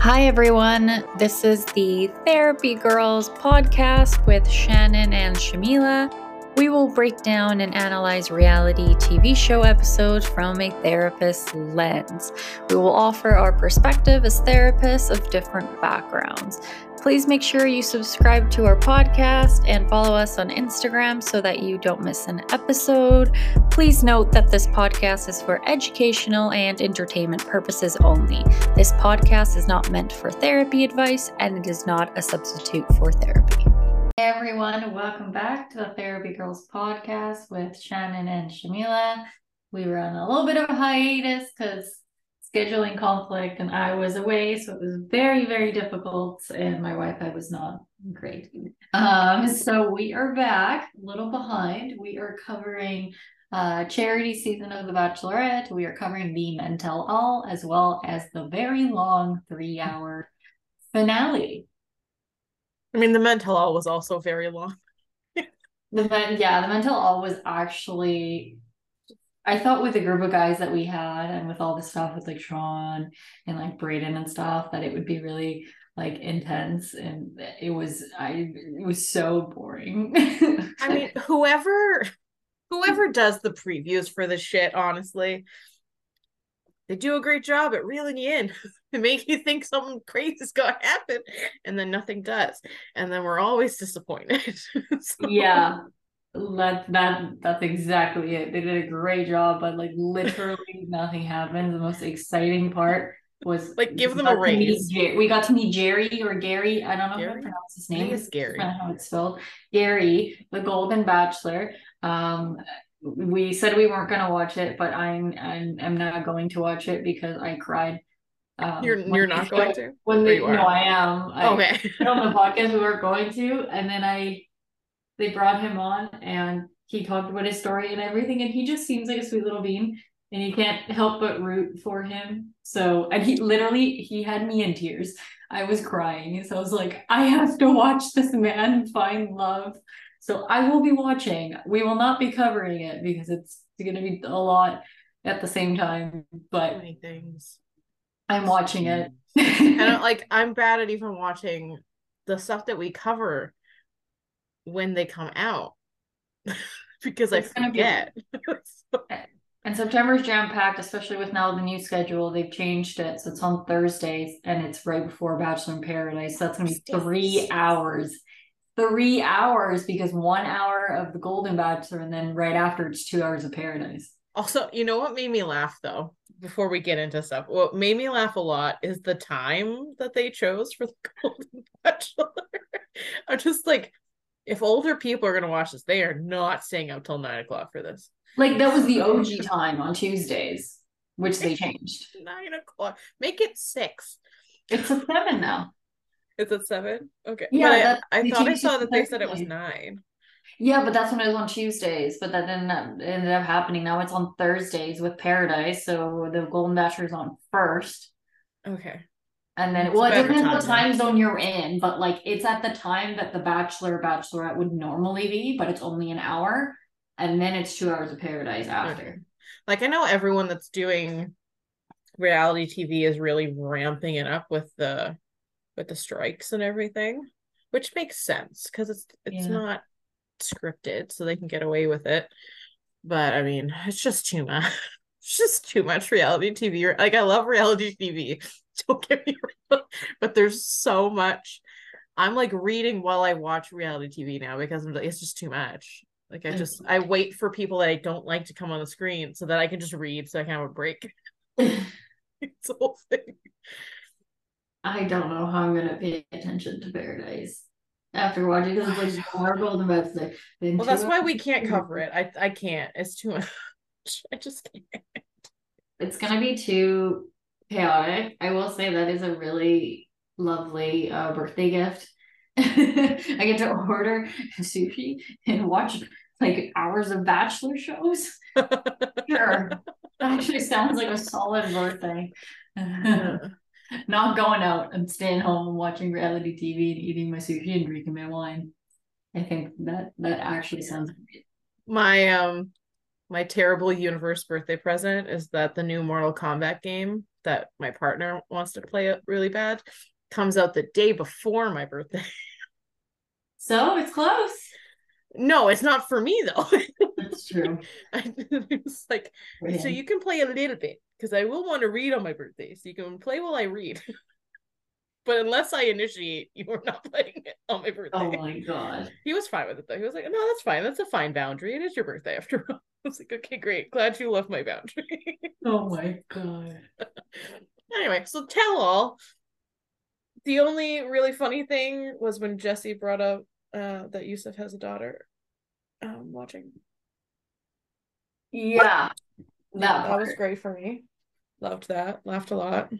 Hi, everyone. This is the Therapy Girls podcast with Shannon and Yamila. We will break down and analyze reality TV show episodes from a therapist's lens. We will offer our perspective as therapists of different backgrounds. Please make sure you subscribe to our podcast and follow us on Instagram so that you don't miss an episode. Please note that this podcast is for educational and entertainment purposes only. This podcast is not meant for therapy advice and it is not a substitute for therapy. Everyone, welcome back to the Therapy Girls podcast with Shannon and Yamila. We were on a little bit of a hiatus because scheduling conflict and I was away. So it was very, very difficult. And my Wi Fi was not great. Um, so we are back, a little behind. We are covering uh, charity season of The Bachelorette. We are covering the Men Tell All as well as the very long three hour finale. I mean, the Men Tell All was also very long. the men, yeah, the Men Tell All was actually I thought with the group of guys that we had and with all the stuff with like Sean and like Brayden and stuff that it would be really like intense and it was I it was so boring. I mean, whoever whoever does the previews for the shit, honestly, they do a great job at reeling you in. They make you think something crazy is gonna happen, and then nothing does, and then we're always disappointed. so. Yeah, that that that's exactly it. They did a great job, but like literally nothing happened. The most exciting part was like give them a raise. we got to meet Jerry or Gary. I don't know Gary? how to pronounce his name. It's Gary. I don't know how it's spelled. Gary, the Golden Bachelor. Um, we said we weren't going to watch it, but I'm I'm I'm not going to watch it because I cried. Um, you're you're not show, going to. When they, no, I am. I, okay. on the podcast we were going to, and then I they brought him on and he talked about his story and everything and he just seems like a sweet little bean and you can't help but root for him so and he literally he had me in tears i was crying so i was like i have to watch this man find love so i will be watching we will not be covering it because it's going to be a lot at the same time but many things i'm watching it and like i'm bad at even watching the stuff that we cover when they come out because it's I forget. Be... and September's jam packed, especially with now the new schedule. They've changed it, so it's on Thursdays, and it's right before Bachelor in Paradise. So that's gonna be three hours. Three hours because one hour of the Golden Bachelor, and then right after it's two hours of Paradise. Also, you know what made me laugh though? Before we get into stuff, what made me laugh a lot is the time that they chose for the Golden Bachelor. I'm just like, if older people are going to watch this, they are not staying up till nine o'clock for this. Like that was the OG time on Tuesdays, which they changed. Nine o'clock. Make it six. It's a seven now. It's at seven. Okay. Yeah, I, I thought I saw that they said it was nine. Yeah, but that's when it was on Tuesdays. But that didn't ended up happening. Now it's on Thursdays with Paradise. So the Golden Bachelor is on first. Okay. And then, it's well, it depends what time zone you're in, but like it's at the time that the Bachelor Bachelorette would normally be, but it's only an hour, and then it's two hours of paradise after. Okay. Like I know everyone that's doing reality TV is really ramping it up with the with the strikes and everything, which makes sense because it's it's yeah. not scripted, so they can get away with it. But I mean, it's just too much. It's just too much reality TV. Like I love reality TV. Don't get me wrong, but there's so much. I'm like reading while I watch reality TV now because it's just too much. Like I just I wait for people that I don't like to come on the screen so that I can just read so I can have a break. it's the whole thing. I don't know how I'm gonna pay attention to Paradise after watching because it's like horrible best Well, that's why we can't cover it. I I can't. It's too much. I just can't. It's gonna be too chaotic. I will say that is a really lovely uh, birthday gift. I get to order sushi and watch like hours of bachelor shows. sure. That actually sounds like a solid birthday. Not going out and staying home and watching reality TV and eating my sushi and drinking my wine. I think that that actually sounds great. My um my terrible universe birthday present is that the new Mortal Kombat game that my partner wants to play it really bad comes out the day before my birthday. So it's close. No, it's not for me though. That's true. I, it's like so you can play a little bit because I will want to read on my birthday. So you can play while I read. but unless I initiate, you are not playing it on my birthday. Oh my god. He was fine with it though. He was like, "No, that's fine. That's a fine boundary. It is your birthday after all." I was like, "Okay, great. Glad you love my boundary." Oh my god. anyway, so tell all. The only really funny thing was when Jesse brought up uh, that Yusuf has a daughter. Um, watching. Yeah. That, that was great for me. Loved that. Laughed a lot.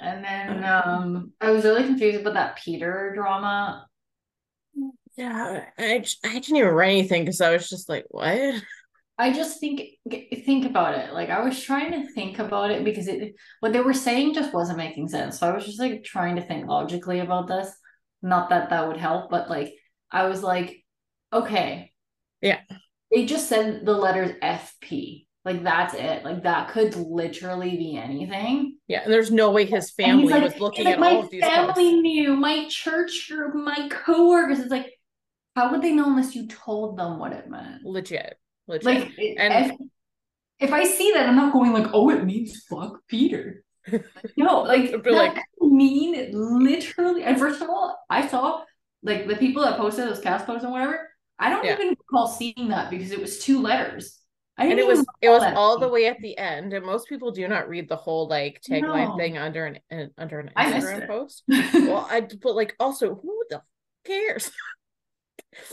And then um I was really confused about that Peter drama. Yeah, I, I didn't even write anything because I was just like, what? I just think think about it. Like I was trying to think about it because it what they were saying just wasn't making sense. So I was just like trying to think logically about this. Not that that would help, but like I was like, okay, yeah, they just said the letters FP. Like that's it. Like that could literally be anything. Yeah, and there's no way his family like, was looking like, at all of these. My family knew. My church group, my coworkers. It's like, how would they know unless you told them what it meant? Legit, legit. Like, and if, if I see that, I'm not going like, oh, it means fuck Peter. no, like that like mean literally. And first of all, I saw like the people that posted those cast posts and whatever. I don't yeah. even recall seeing that because it was two letters I and it was it was all the way at the end, and most people do not read the whole like tagline no. thing under an, an, under an Instagram post. well, I but like also who the cares?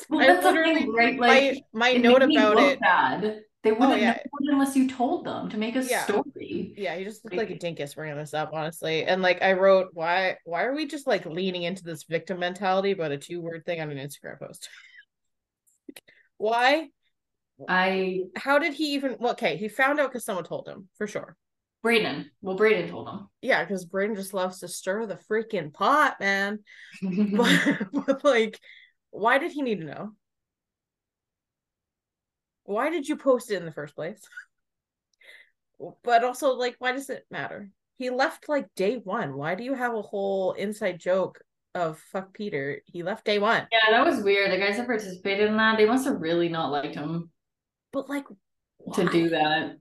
Well, I literally right? like, my my note about it. Bad. They oh, wouldn't oh, yeah. know unless you told them to make a yeah. story. Yeah, you just look like, like a dinkus bringing this up, honestly. And like I wrote, why why are we just like leaning into this victim mentality about a two word thing on an Instagram post? why? I how did he even well, okay, he found out because someone told him for sure. Brayden. Well, Brayden told him. Yeah, because Brayden just loves to stir the freaking pot, man. but, but like, why did he need to know? Why did you post it in the first place? But also, like, why does it matter? He left like day one. Why do you have a whole inside joke of fuck Peter? He left day one. Yeah, that was weird. The guys that participated in that, they must have really not liked him. But like why? to do that.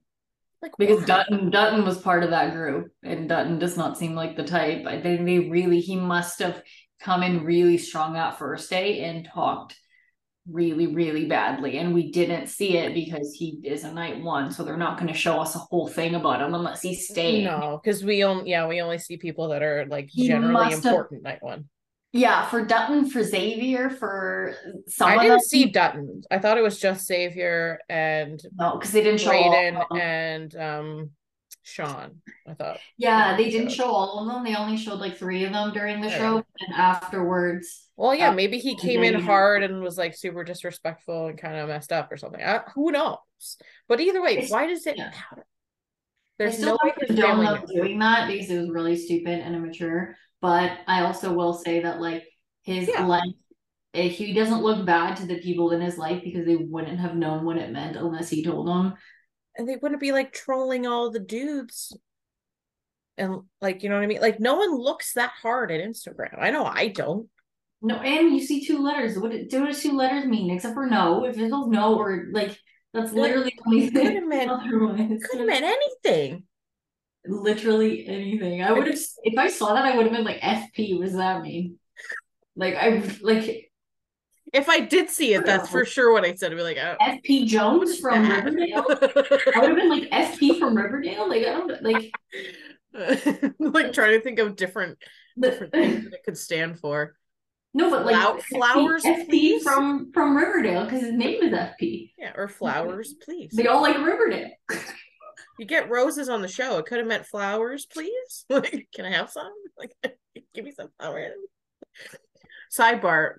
Like because why? Dutton Dutton was part of that group and Dutton does not seem like the type. I think they really he must have come in really strong that first day and talked really really badly and we didn't see it because he is a night one so they're not going to show us a whole thing about him unless he stays. no because we only yeah we only see people that are like generally important have, night one yeah, for Dutton, for Xavier, for someone. I didn't see Dutton. I thought it was just Xavier and no, because they didn't show Brayden and um Sean. I thought. Yeah, they didn't show all of them. They only showed like three of them during the yeah. show, and afterwards. Well, yeah, uh, maybe he came in hard and was like super disrespectful and kind of messed up or something. I, who knows? But either way, it's, why does it yeah. matter? There's no way family doing that because it was really stupid and immature. But I also will say that like his yeah. life, if he doesn't look bad to the people in his life because they wouldn't have known what it meant unless he told them. And they wouldn't be like trolling all the dudes. And like, you know what I mean? Like no one looks that hard at Instagram. I know I don't. No, and you see two letters. What do two letters mean? Except for no. If it's no or like that's literally the only. Could have meant, could have meant anything literally anything. I would have if I saw that I would have been like FP, what does that mean? Like I like if I did see it, that's for sure what I said. I'd be like, oh, FP Jones from that? Riverdale. I would have been like FP from Riverdale. Like I don't like like trying to think of different different things that it could stand for. No, but like flowers, FP, FP from from Riverdale because his name is FP. Yeah, or flowers, please. They all like Riverdale. You get roses on the show. It could have meant flowers, please. Like, can I have some? Like, give me some flowers. Sidebar: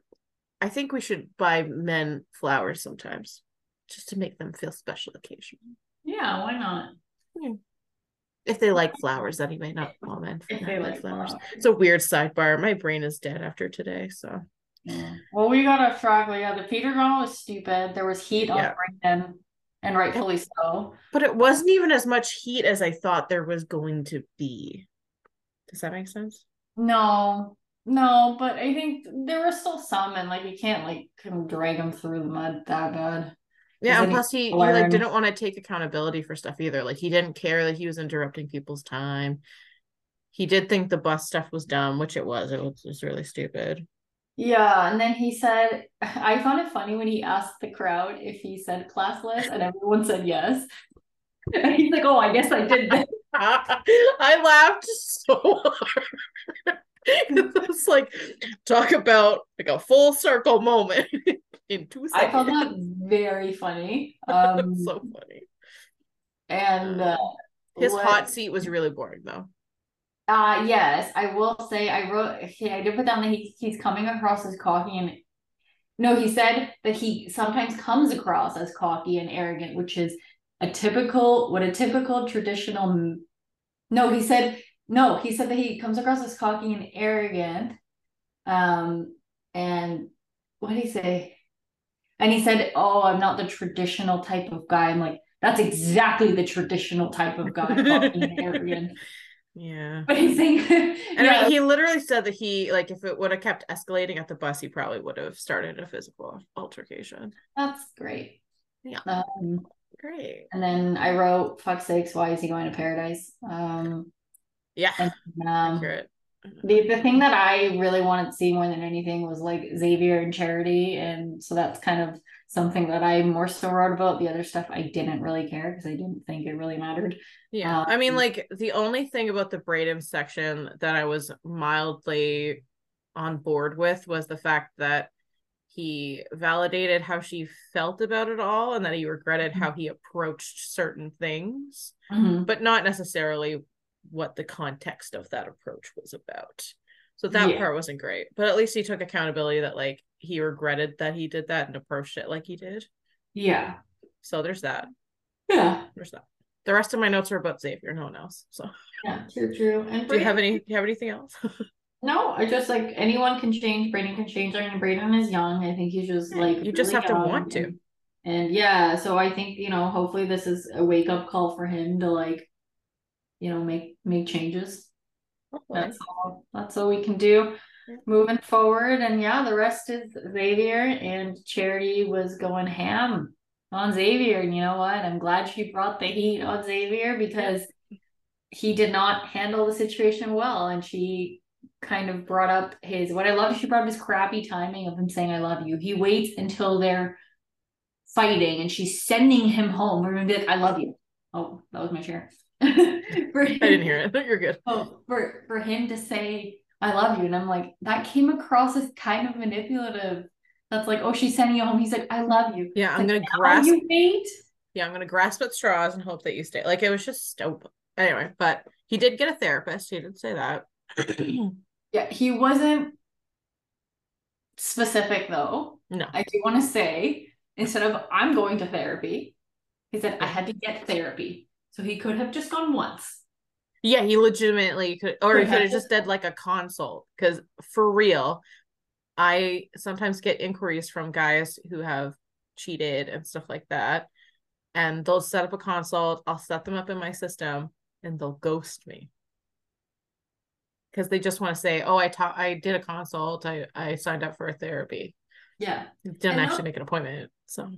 I think we should buy men flowers sometimes, just to make them feel special occasionally. Yeah, why not? Yeah. If they like flowers, anyway, not all men. If they like flowers. flowers. It's a weird sidebar. My brain is dead after today, so. Yeah. Well, we got a frog. Yeah, the Peter drama was stupid. There was heat on yeah. Brandon and rightfully so. But it wasn't even as much heat as I thought there was going to be. Does that make sense? No, no, but I think there were still some, and like you can't like kind of drag him through the mud that bad. Yeah, and plus he, he like didn't want to take accountability for stuff either. Like he didn't care that he was interrupting people's time. He did think the bus stuff was dumb, which it was. It was, just really stupid. Yeah, and then he said, I found it funny when he asked the crowd if he said classless, and everyone said yes. And he's like, "Oh, I guess I did." I laughed so hard. it's like talk about like a full circle moment in two seconds. I found that very funny. Um, so funny. And uh, his what... hot seat was really boring, though. Uh yes, I will say I wrote okay, I did put down that he, he's coming across as cocky and no, he said that he sometimes comes across as cocky and arrogant, which is a typical what a typical traditional no, he said no, he said that he comes across as cocky and arrogant. Um and what did he say? And he said, Oh, I'm not the traditional type of guy. I'm like, that's exactly the traditional type of guy, cocky and arrogant. Yeah. But he's saying And yeah. I mean, he literally said that he like if it would have kept escalating at the bus, he probably would have started a physical altercation. That's great. Yeah. Um, great. And then I wrote, fuck sakes, why is he going to paradise? Um yeah. And, um. The, the thing that I really wanted to see more than anything was like Xavier and Charity. And so that's kind of something that I more so wrote about. The other stuff I didn't really care because I didn't think it really mattered. Yeah. Um, I mean, like the only thing about the Bradham section that I was mildly on board with was the fact that he validated how she felt about it all and that he regretted mm-hmm. how he approached certain things, mm-hmm. but not necessarily what the context of that approach was about. So that yeah. part wasn't great, but at least he took accountability that like he regretted that he did that and approached it like he did. Yeah. So there's that. Yeah. There's that. The rest of my notes are about Xavier, no one else. So yeah, true, true. And do you have any? Do you have anything else? no, I just like anyone can change. Brayden can change. I mean, Brayden is young. I think he's just like you just have to want and, to. And yeah, so I think you know, hopefully, this is a wake up call for him to like, you know, make make changes. Hopefully. That's all. That's all we can do moving forward. And yeah, the rest is Xavier and Charity was going ham on Xavier. And you know what? I'm glad she brought the heat on Xavier because he did not handle the situation well. And she kind of brought up his what I love, she brought up his crappy timing of him saying, I love you. He waits until they're fighting and she's sending him home. We're gonna be like, I love you. Oh, that was my chair. for him, I didn't hear it. You're good. Oh, for for him to say I love you. And I'm like, that came across as kind of manipulative. That's like, oh, she's sending you home. He's like, I love you. Yeah, I'm like, gonna grasp you hate. Yeah, I'm gonna grasp at straws and hope that you stay. Like it was just dope. Anyway, but he did get a therapist. He did say that. yeah, he wasn't specific though. No. I do want to say, instead of I'm going to therapy, he said I had to get therapy. So he could have just gone once yeah, he legitimately could, or he could have just did like a consult. Because for real, I sometimes get inquiries from guys who have cheated and stuff like that, and they'll set up a consult. I'll set them up in my system, and they'll ghost me because they just want to say, "Oh, I taught, I did a consult. I I signed up for a therapy." Yeah, didn't and actually make an appointment. So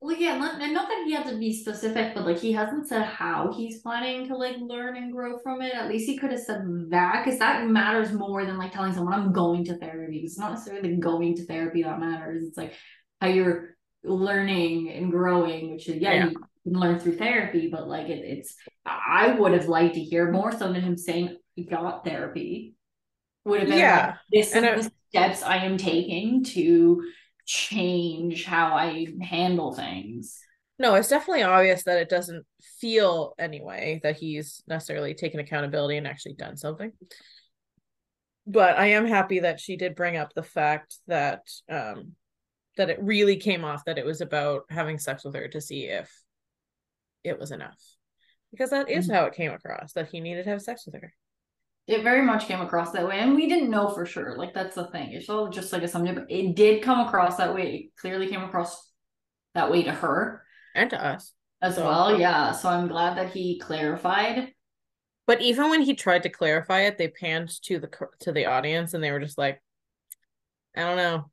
well, yeah, and not that he had to be specific, but like he hasn't said how he's planning to like learn and grow from it. At least he could have said that because that matters more than like telling someone I'm going to therapy. It's not necessarily going to therapy that matters. It's like how you're learning and growing, which is yeah, yeah. you can learn through therapy, but like it, it's I would have liked to hear more so than him saying he got therapy. Would have been yeah. Like, this and is it, the steps I am taking to change how I handle things. No, it's definitely obvious that it doesn't feel anyway that he's necessarily taken accountability and actually done something. But I am happy that she did bring up the fact that um that it really came off that it was about having sex with her to see if it was enough. Because that is mm-hmm. how it came across that he needed to have sex with her it very much came across that way and we didn't know for sure like that's the thing it's all just like a assumption but it did come across that way it clearly came across that way to her and to us as so. well. Yeah. So I'm glad that he clarified. But even when he tried to clarify it, they panned to the to the audience and they were just like, I don't know.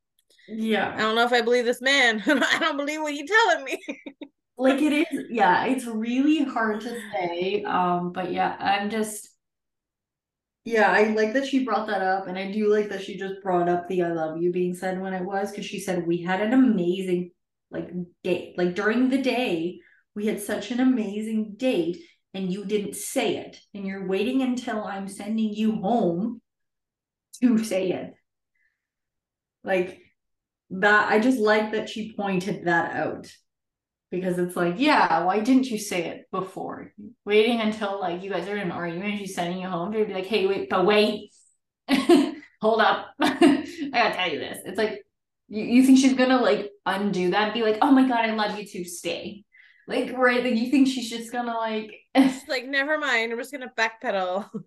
Yeah. I don't know if I believe this man. I don't believe what you're telling me. like it is, yeah, it's really hard to say. Um, but yeah, I'm just yeah, I like that she brought that up, and I do like that she just brought up the "I love you" being said when it was because she said we had an amazing like date, like during the day we had such an amazing date, and you didn't say it, and you're waiting until I'm sending you home to say it. Like that, I just like that she pointed that out because it's like, yeah, why didn't you say it before? Waiting until like you guys are in an argument, she's sending you home to be like, hey, wait, but wait, hold up, I gotta tell you this. It's like you, you think she's gonna like undo that, and be like, oh my god, I love you to stay. Like, right? Like you think she's just gonna like like, never mind, I'm just gonna backpedal.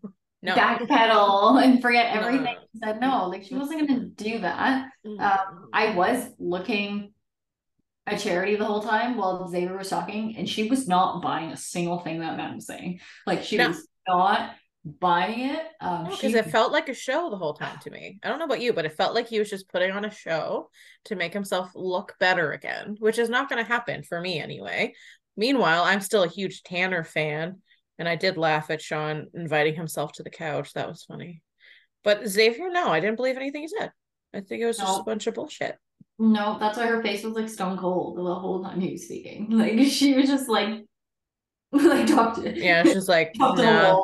no. backpedal and forget everything no. said no like she wasn't to do that mm-hmm. um, i was looking a charity the whole time while Xavier was talking, and she was not buying a single thing that man was saying. Like she no. was not buying it. Um because no, it felt like a show the whole time to me. I don't know about you, but it felt like he was just putting on a show to make himself look better again, which is not going to happen for me anyway. Meanwhile, I'm still a huge Tanner fan, and I did laugh at Sean inviting himself to the couch. That was funny. But Xavier, no, I didn't believe anything he said. I think it was just a bunch of bullshit. No, that's why her face was like stone cold the whole time he was speaking. Like she was just like, like talked to. Yeah, she's like, nah,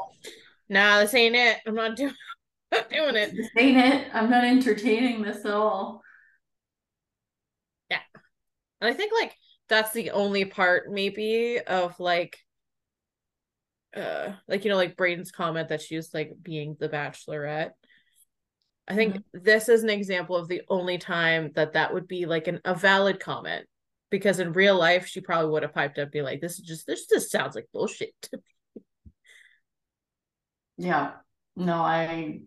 nah, this ain't it. I'm not doing, not doing it. This ain't it. I'm not entertaining this at all. Yeah, and I think like that's the only part maybe of like uh like you know like Brayden's comment that she was like being the bachelorette I think mm-hmm. this is an example of the only time that that would be like an a valid comment because in real life she probably would have piped up be like this is just this just sounds like bullshit to me. Yeah. No, I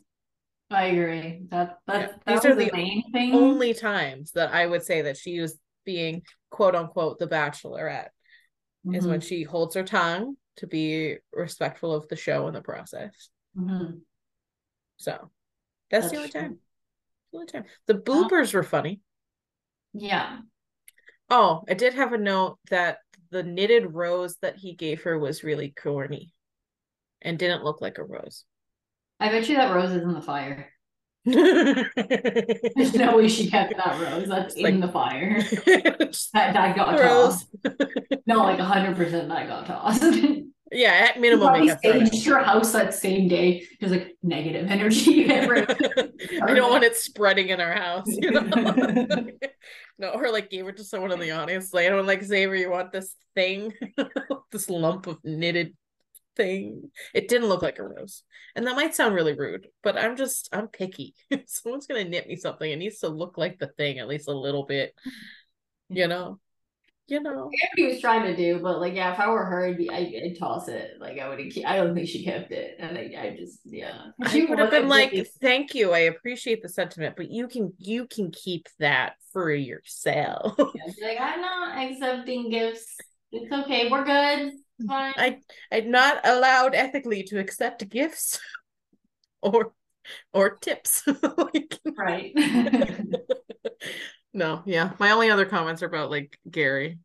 I agree. That that, yeah. that these are the, main thing. only times that I would say that she was being quote unquote the bachelorette mm-hmm. is when mm-hmm. she holds her tongue to be respectful of the show and the process. Mm-hmm. So that's, That's the only true. time. The only time. The bloopers were funny. Yeah. Oh, I did have a note that the knitted rose that he gave her was really corny and didn't look like a rose. I bet you that rose is in the fire. There's no way she kept that rose. That's like, in the fire. that, that got rose. tossed. no, like hundred percent that got tossed. Yeah, at minimum, he staged your house that same day. There's like negative energy. I don't want it spreading in our house. You know? no, or like gave it to someone in the audience. Like, I don't like Xavier. You want this thing, this lump of knitted thing. It didn't look like a rose, and that might sound really rude, but I'm just I'm picky. if someone's gonna knit me something, it needs to look like the thing at least a little bit. You know you know. he was trying to do, but like, yeah, if I were her, I'd, be, I'd, I'd toss it. Like, I would have. I don't think she kept it, and I, I just, yeah. She would have been like, "Thank you, I appreciate the sentiment, but you can, you can keep that for yourself." Yeah, like, I'm not accepting gifts. It's okay. We're good. Mm-hmm. fine. I, I'm not allowed ethically to accept gifts, or, or tips. like, right. No, yeah. My only other comments are about like Gary.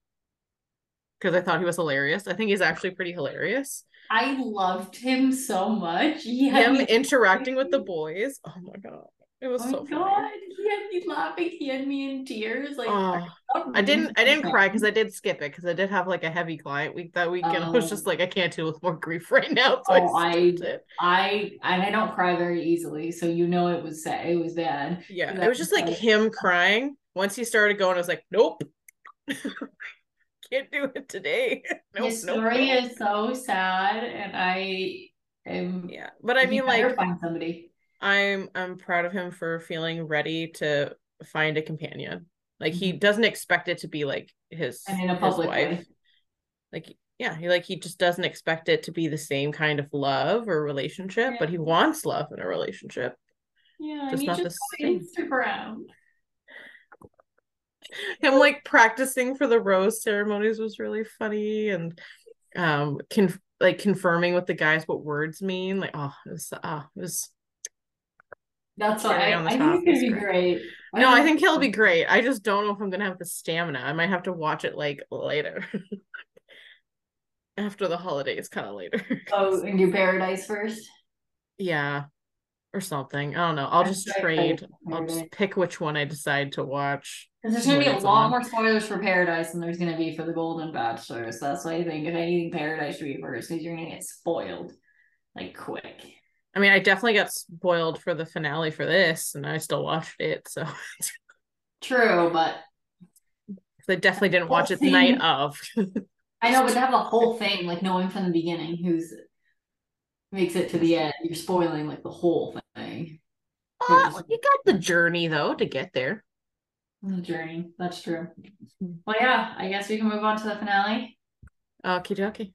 Because I thought he was hilarious. I think he's actually pretty hilarious. I loved him so much. Yeah, him interacting with the boys. Oh my god. It was oh so god, funny. he had me laughing. He had me in tears. Like oh, I didn't I didn't cry because I did skip it because I did have like a heavy client week that weekend. Um, I was just oh. like, I can't deal with more grief right now. So oh, I I, I and I don't cry very easily, so you know it was sad. It was bad. Yeah, it was just like him crying once he started going, I was like, nope. Can't do it today. Nope, His story is so sad, and I am. Yeah, but I mean, like, find somebody. I'm I'm proud of him for feeling ready to find a companion. Like he mm-hmm. doesn't expect it to be like his in a public wife. Way. Like yeah, he like he just doesn't expect it to be the same kind of love or relationship, yeah. but he wants love in a relationship. Yeah, just not the same. Instagram. him like practicing for the rose ceremonies was really funny and um can like confirming with the guys what words mean like oh it was oh it was that's why I, I think it's gonna be great. great. no I think he'll be great I just don't know if I'm gonna have the stamina I might have to watch it like later after the holidays kind of later oh and do paradise first yeah or something. I don't know. I'll just trade. I'll just pick which one I decide to watch. Because there's gonna be a lot on. more spoilers for Paradise than there's gonna be for the Golden Bachelor. So that's why I think if anything, Paradise should be first because you're gonna get spoiled like quick. I mean, I definitely got spoiled for the finale for this, and I still watched it. So true, but I definitely didn't watch it the night of. I know, but to have the whole thing, like knowing from the beginning who's makes it to the end, you're spoiling like the whole thing. Uh, you got the journey though to get there. The journey, that's true. Well, yeah, I guess we can move on to the finale. Okie dokie.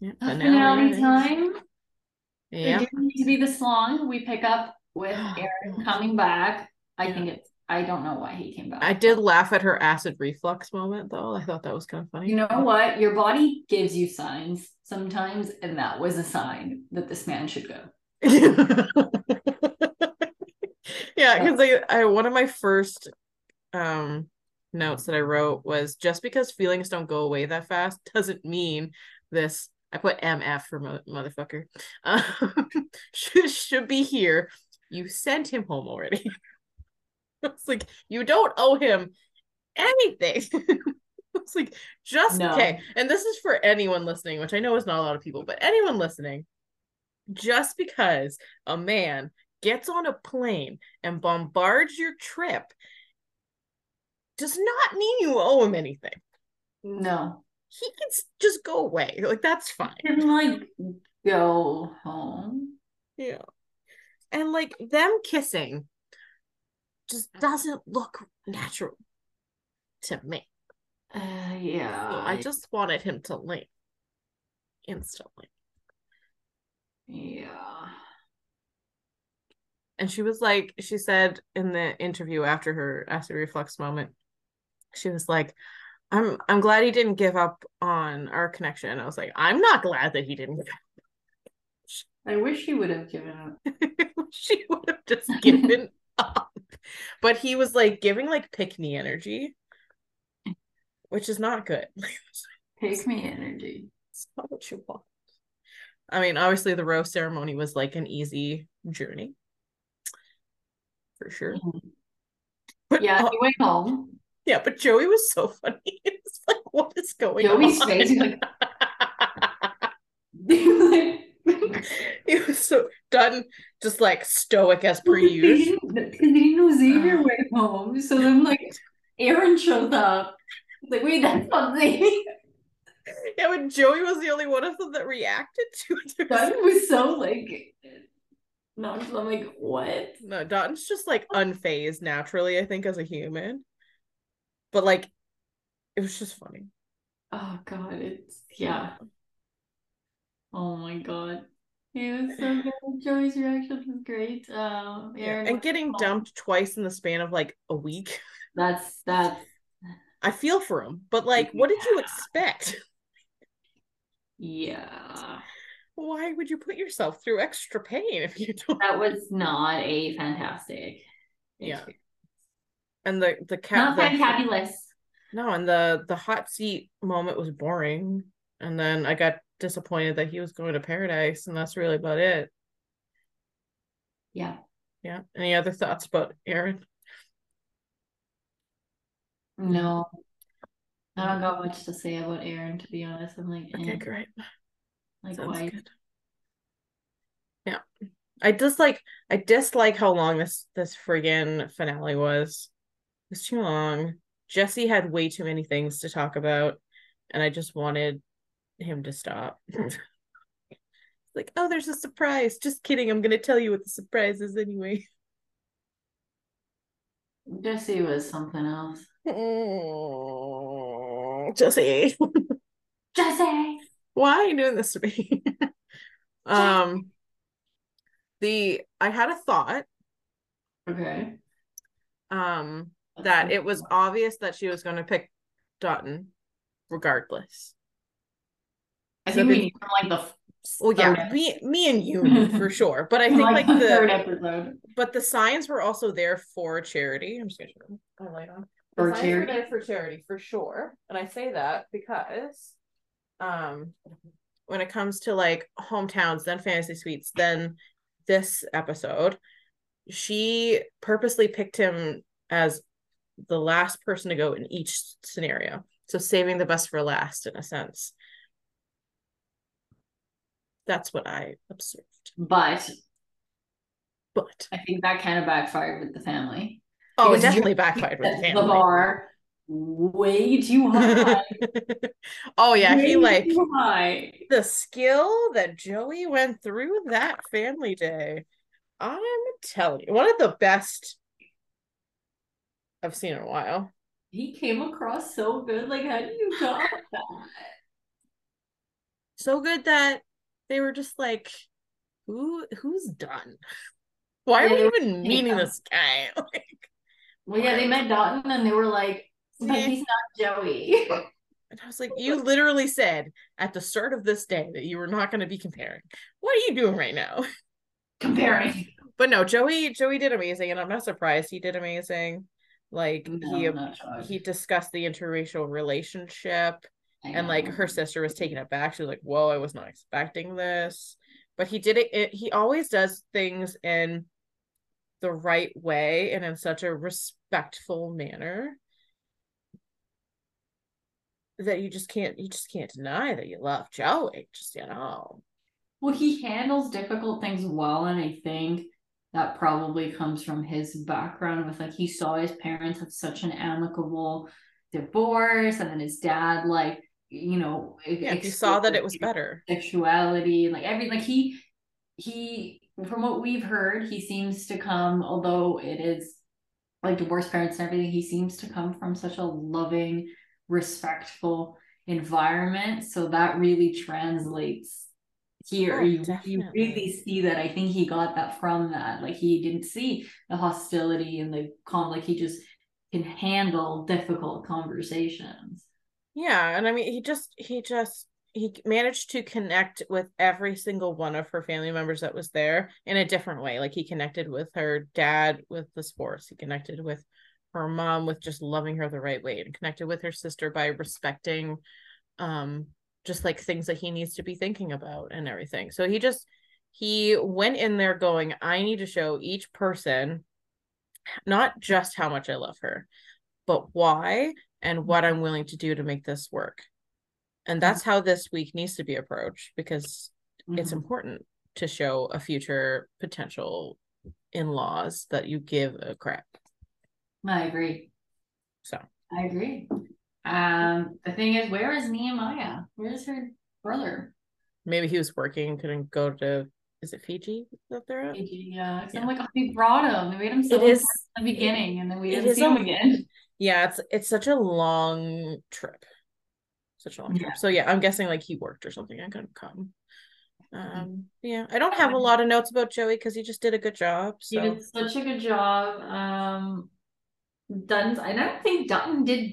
Yeah, finale, finale time. Yeah. It didn't need to be this long. We pick up with Aaron coming back. I think it's I don't know why he came back. I did laugh at her acid reflux moment though. I thought that was kind of funny. You know what? Your body gives you signs sometimes, and that was a sign that this man should go. yeah, because I, I one of my first um notes that I wrote was just because feelings don't go away that fast doesn't mean this. I put MF for mo- motherfucker. Um, should should be here. You sent him home already. it's like you don't owe him anything. it's like just no. okay. And this is for anyone listening, which I know is not a lot of people, but anyone listening, just because a man gets on a plane and bombards your trip does not mean you owe him anything. No. He can just go away. Like that's fine. And like go home. Yeah. And like them kissing just doesn't look natural to me. Uh, yeah. So I just wanted him to leave instantly. Yeah. And she was like, she said in the interview after her acid reflux moment, she was like, I'm I'm glad he didn't give up on our connection. I was like, I'm not glad that he didn't I wish he would have given up. she would have just given up. But he was like giving like pick me energy, which is not good. pick me energy. It's not what you want. I mean, obviously the rose ceremony was like an easy journey. For sure. Mm-hmm. But, yeah, he went home. Yeah, but Joey was so funny. It's like, what is going Joey's on? Joey's face like he was so done, just like stoic as per usual. Because they didn't know Xavier went home. So then like Aaron shows up. Like, wait, that's not Xavier. Yeah, but Joey was the only one of them that reacted to it. Dutton was so like no, I'm like, what? No, Dutton's just like unfazed naturally, I think, as a human. But like it was just funny. Oh god, it's yeah. Oh my god. He was so good. Joey's reaction was great. Um, yeah, and getting dumped twice in the span of like a week. That's that's. I feel for him, but like, yeah. what did you expect? Yeah. Why would you put yourself through extra pain if you don't? That was not a fantastic. Yeah. And the the cat. Not the, fantabulous. No, and the the hot seat moment was boring, and then I got disappointed that he was going to paradise, and that's really about it. Yeah. Yeah. Any other thoughts about Aaron? No. I don't got much to say about Aaron, to be honest. I'm like, okay, eh. great. Like, why? Yeah. I dislike I dislike how long this this friggin' finale was. It's too long. Jesse had way too many things to talk about, and I just wanted him to stop. like, oh, there's a surprise. Just kidding. I'm gonna tell you what the surprise is anyway. Jesse was something else. Mm, Jesse. Jesse. Why are you doing this to me? um the I had a thought. Okay. Um that it was obvious that she was going to pick Dutton regardless. I think so we need like the well, yeah, me, me and you for sure. But I think like, like the third episode. But the signs were also there for charity. I'm just gonna turn my light on. For charity. there for charity for sure, and I say that because, um, when it comes to like hometowns, then fantasy suites, then this episode, she purposely picked him as the last person to go in each scenario. So saving the best for last in a sense. That's what I observed. But but I think that kind of backfired with the family. Oh, it definitely backfired with the family. The bar way too high. oh yeah, way he like the skill that Joey went through that family day. I'm telling you, one of the best I've seen in a while. He came across so good. Like, how do you got that? So good that they were just like, who who's done? Why are we even meeting yeah. this guy? like, well, yeah, they met Dutton and they were like, but he's not Joey. And I was like, you literally said at the start of this day that you were not going to be comparing. What are you doing right now? Comparing. But no, Joey Joey did amazing, and I'm not surprised he did amazing. Like no, he he discussed the interracial relationship and like her sister was taken aback. She was like, "Whoa, I was not expecting this." But he did it, it he always does things in the right way and in such a respectful manner that you just can't you just can't deny that you love Joey. Just you know. Well, he handles difficult things well, and I think that probably comes from his background with like he saw his parents have such an amicable divorce, and then his dad like you know yeah, he saw that it was better. sexuality and like everything like he he from what we've heard he seems to come although it is like divorced parents and everything he seems to come from such a loving respectful environment. So that really translates here. Oh, you, you really see that. I think he got that from that. Like he didn't see the hostility and the calm like he just can handle difficult conversations. Yeah, and I mean he just he just he managed to connect with every single one of her family members that was there in a different way. Like he connected with her dad with the sports. He connected with her mom with just loving her the right way and connected with her sister by respecting um just like things that he needs to be thinking about and everything. So he just he went in there going, I need to show each person not just how much I love her, but why and what I'm willing to do to make this work. And mm-hmm. that's how this week needs to be approached because mm-hmm. it's important to show a future potential in-laws that you give a crap. I agree. So I agree. Um, the thing is, where is Nehemiah? Where is her brother? Maybe he was working, couldn't go to. Is it Fiji that they're at? Fiji, yeah. yeah. I'm like, oh, we brought him. We made him so it is, in the beginning, and then we didn't see him again yeah it's it's such a long trip such a long trip so yeah i'm guessing like he worked or something i couldn't come um yeah i don't have a lot of notes about joey because he just did a good job so. he did such a good job um Dutton, I don't think Dutton did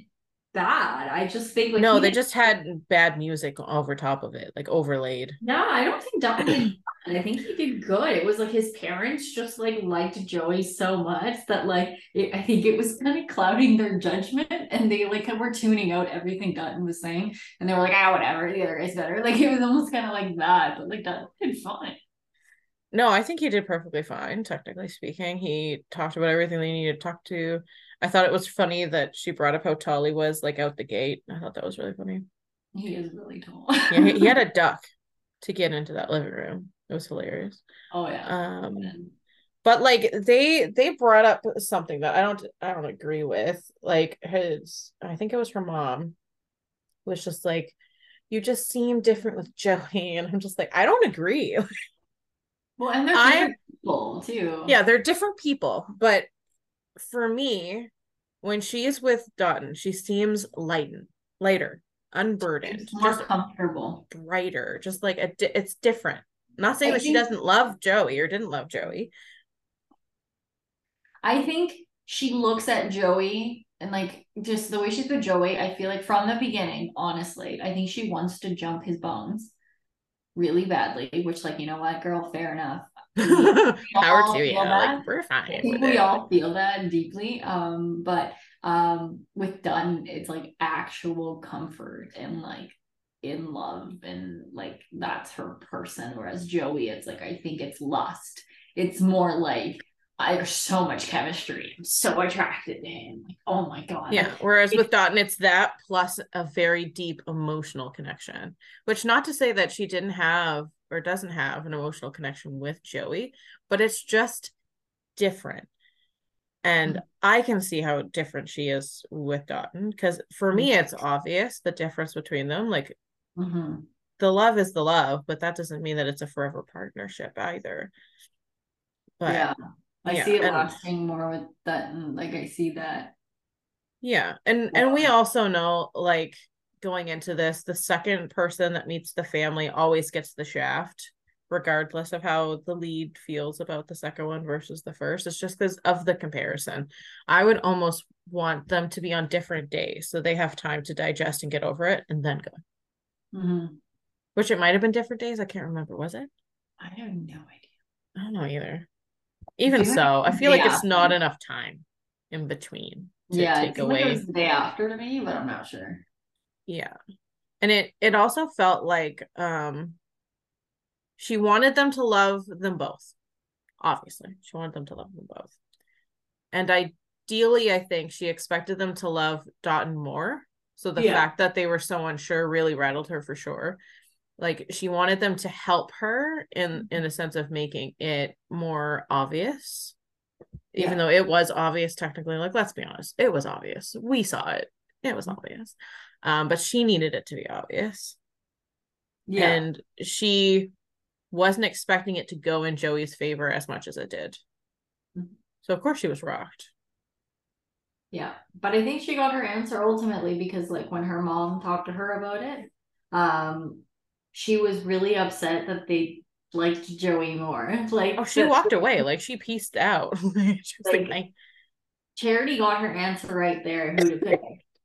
bad. I just think like no, they just had bad music over top of it, like overlaid. No, I don't think did bad. I think he did good. It was like his parents just like liked Joey so much that like it, I think it was kind of clouding their judgment, and they like were tuning out everything Dutton was saying, and they were like, ah, whatever, the other guy's better. Like it was almost kind of like that, but like Dutton did fine. No, I think he did perfectly fine, technically speaking. He talked about everything they needed to talk to. I thought it was funny that she brought up how tall he was, like out the gate. I thought that was really funny. He is really tall. yeah, he, he, had a duck to get into that living room. It was hilarious. Oh yeah. Um, but like they they brought up something that I don't I don't agree with. Like his, I think it was her mom, was just like, you just seem different with Joey, and I'm just like, I don't agree. well, and they're different people too. Yeah, they're different people, but for me, when she is with Dutton, she seems lightened, lighter, unburdened, more comfortable, brighter, just like a. Di- it's different. I'm not saying I that think, she doesn't love Joey or didn't love Joey. I think she looks at Joey and like just the way she's with Joey, I feel like from the beginning, honestly, I think she wants to jump his bones really badly, which like, you know what, girl, fair enough. Power to you. Like we're fine. We it. all feel that deeply. Um, but um with Dutton, it's like actual comfort and like in love and like that's her person. Whereas Joey, it's like I think it's lust. It's more like there's so much chemistry. I'm so attracted to him. Like, oh my god. Yeah. Whereas with Dotun, it's that plus a very deep emotional connection. Which not to say that she didn't have or doesn't have an emotional connection with Joey, but it's just different. And mm-hmm. I can see how different she is with Dotun because for me, it's obvious the difference between them. Like mm-hmm. the love is the love, but that doesn't mean that it's a forever partnership either. But yeah. I yeah, see it and, lasting more with that, and like I see that. Yeah, and yeah. and we also know like going into this, the second person that meets the family always gets the shaft, regardless of how the lead feels about the second one versus the first. It's just because of the comparison. I would almost want them to be on different days so they have time to digest and get over it and then go. Mm-hmm. Which it might have been different days. I can't remember. Was it? I have no idea. I don't know either even so i feel like it's not enough time in between to yeah take away like the day after to me but i'm not sure. Yeah. And it it also felt like um she wanted them to love them both obviously. She wanted them to love them both. And ideally i think she expected them to love Dotun more. So the yeah. fact that they were so unsure really rattled her for sure like she wanted them to help her in in a sense of making it more obvious even yeah. though it was obvious technically like let's be honest it was obvious. We saw it. It was obvious. Um but she needed it to be obvious. Yeah. And she wasn't expecting it to go in joey's favor as much as it did. Mm-hmm. so of course she was rocked. Yeah. But i think she got her answer ultimately because like when her mom talked to her about it um she was really upset that they liked Joey more. Like oh, she walked away. Like she pieced out. she like, like Charity got her answer right there. Who to pick?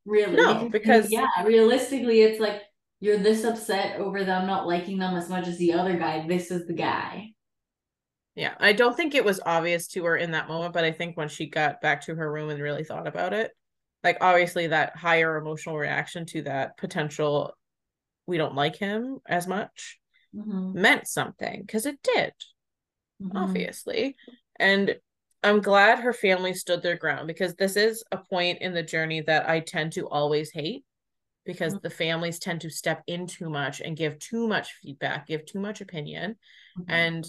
Really? No, because yeah, realistically, it's like you're this upset over them not liking them as much as the other guy. This is the guy. Yeah, I don't think it was obvious to her in that moment, but I think when she got back to her room and really thought about it, like obviously that higher emotional reaction to that potential we don't like him as much mm-hmm. meant something because it did mm-hmm. obviously and i'm glad her family stood their ground because this is a point in the journey that i tend to always hate because mm-hmm. the families tend to step in too much and give too much feedback give too much opinion mm-hmm. and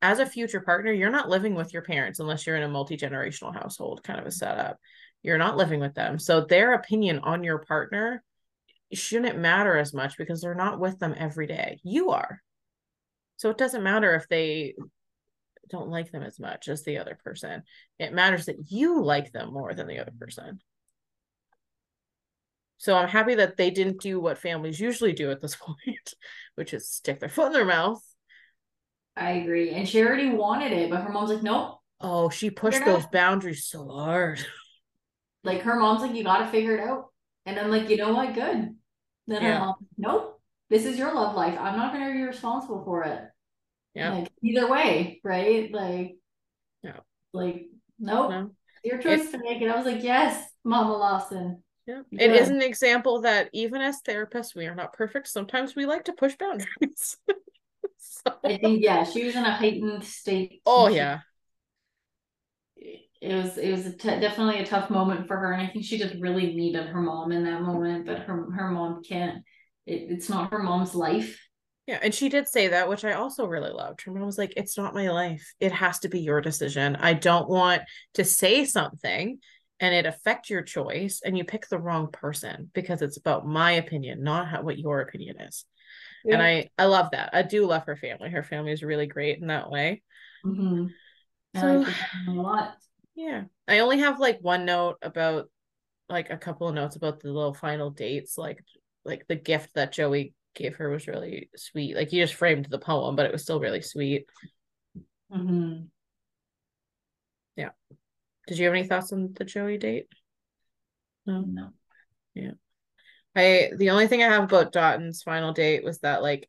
as a future partner you're not living with your parents unless you're in a multi-generational household kind of a setup you're not living with them so their opinion on your partner shouldn't matter as much because they're not with them every day. You are. So it doesn't matter if they don't like them as much as the other person. It matters that you like them more than the other person. So I'm happy that they didn't do what families usually do at this point, which is stick their foot in their mouth. I agree. And she already wanted it, but her mom's like, nope. Oh, she pushed those boundaries so hard. Like her mom's like, you got to figure it out. And I'm like, you know what? Good. Then yeah. I'm like, nope, this is your love life. I'm not going to be responsible for it. Yeah. Like either way, right? Like, yeah. Like, nope. No. Your choice it's, to make it. I was like, yes, Mama Lawson. Yeah. It is an example that even as therapists, we are not perfect. Sometimes we like to push boundaries. so. I think yeah, she was in a heightened state. Oh yeah it was it was a t- definitely a tough moment for her and i think she just really needed her mom in that moment but her her mom can't it, it's not her mom's life. Yeah and she did say that which i also really loved. Her mom was like it's not my life. It has to be your decision. I don't want to say something and it affect your choice and you pick the wrong person because it's about my opinion not how, what your opinion is. Yeah. and i i love that. I do love her family. Her family is really great in that way. Mm-hmm. so, a lot yeah. I only have like one note about like a couple of notes about the little final dates. Like like the gift that Joey gave her was really sweet. Like he just framed the poem, but it was still really sweet. Mm-hmm. Yeah. Did you have any thoughts on the Joey date? No. No. Yeah. I the only thing I have about Dotun's final date was that like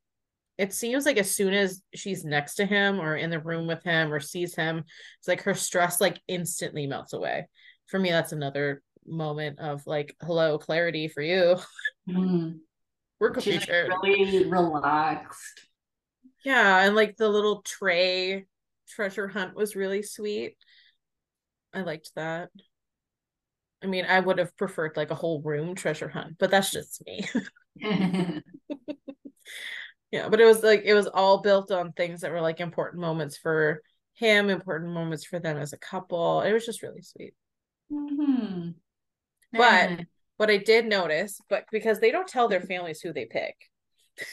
it seems like as soon as she's next to him or in the room with him or sees him, it's like her stress like instantly melts away. For me, that's another moment of like, hello, clarity for you. Mm. We're She's really relaxed. Yeah, and like the little tray treasure hunt was really sweet. I liked that. I mean, I would have preferred like a whole room treasure hunt, but that's just me. yeah but it was like it was all built on things that were like important moments for him important moments for them as a couple. It was just really sweet. Mm-hmm. but what i did notice but because they don't tell their families who they pick.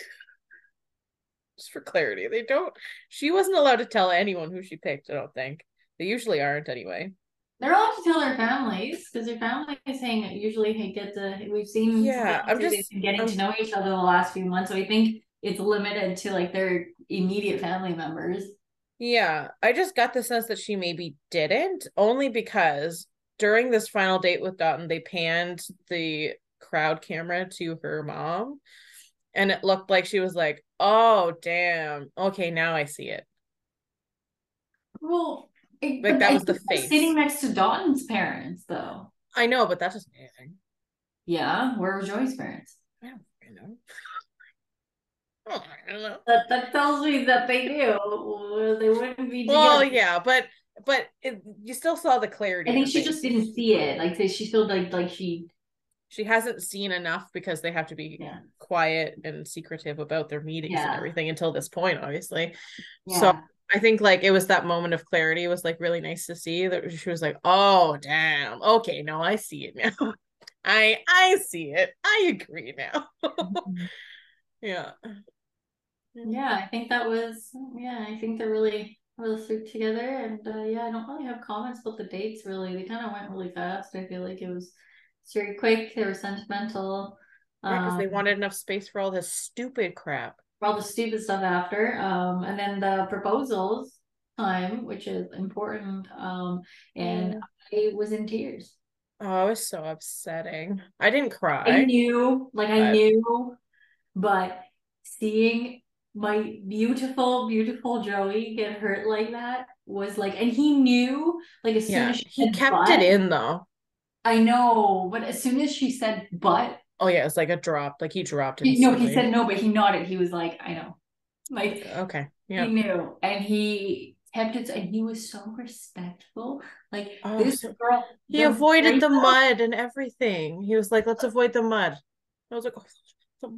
Just for clarity they don't she wasn't allowed to tell anyone who she picked i don't think. They usually aren't anyway. They're allowed to tell their families because their family is saying usually get to we've seen yeah i'm just getting I'm, to know each other the last few months. So i think it's limited to like their immediate family members. Yeah, I just got the sense that she maybe didn't, only because during this final date with Dotun, they panned the crowd camera to her mom, and it looked like she was like, "Oh, damn, okay, now I see it." Well, it, like that was the face sitting next to Dotun's parents, though. I know, but that's just amazing. Yeah, where were Joey's parents? Yeah, I don't know. That that tells me that they do. They wouldn't be. Together. Well, yeah, but but it, you still saw the clarity. I think she just didn't see it. Like she felt like like she she hasn't seen enough because they have to be yeah. quiet and secretive about their meetings yeah. and everything until this point, obviously. Yeah. So I think like it was that moment of clarity was like really nice to see that she was like, oh damn, okay, no, I see it now. I I see it. I agree now. mm-hmm. Yeah. Yeah, I think that was yeah, I think they're really really sweet together and uh, yeah, I don't really have comments about the dates really. They kind of went really fast. I feel like it was very quick, they were sentimental. Yeah, because um, they wanted enough space for all this stupid crap. For all the stupid stuff after. Um and then the proposals time, which is important. Um and I was in tears. Oh, it was so upsetting. I didn't cry. I knew, like I knew, but seeing my beautiful, beautiful Joey get hurt like that was like, and he knew, like, as yeah, soon as he kept but, it in though. I know, but as soon as she said but, oh yeah, it's like a drop, like he dropped it. No, he said no, but he nodded. He was like, I know, like, okay, yeah, he knew, and he kept it, and he was so respectful. Like oh, this so, girl, he avoided the mud and everything. He was like, let's avoid the mud. I was like, oh,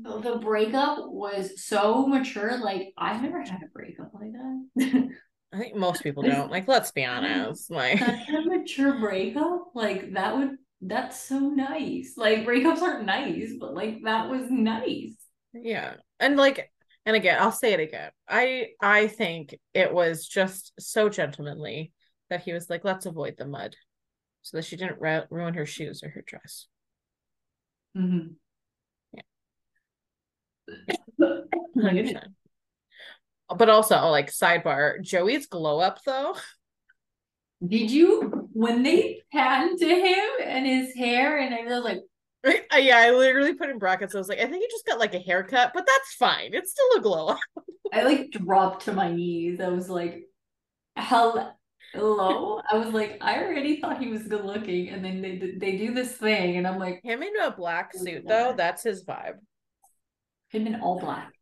the breakup was so mature. Like I've never had a breakup like that. I think most people don't. Like, let's be honest. Like such a mature breakup. Like that would that's so nice. Like breakups aren't nice, but like that was nice. Yeah. And like and again, I'll say it again. I I think it was just so gentlemanly that he was like, let's avoid the mud. So that she didn't ruin her shoes or her dress. Mm-hmm. But also, like sidebar, Joey's glow up though. Did you when they panned to him and his hair and I was like yeah, I literally put in brackets. I was like, I think he just got like a haircut, but that's fine. It's still a glow up. I like dropped to my knees. I was like, hello. Hello. I was like, I already thought he was good looking, and then they they do this thing, and I'm like, him in a black oh, suit though. That's his vibe him in all black.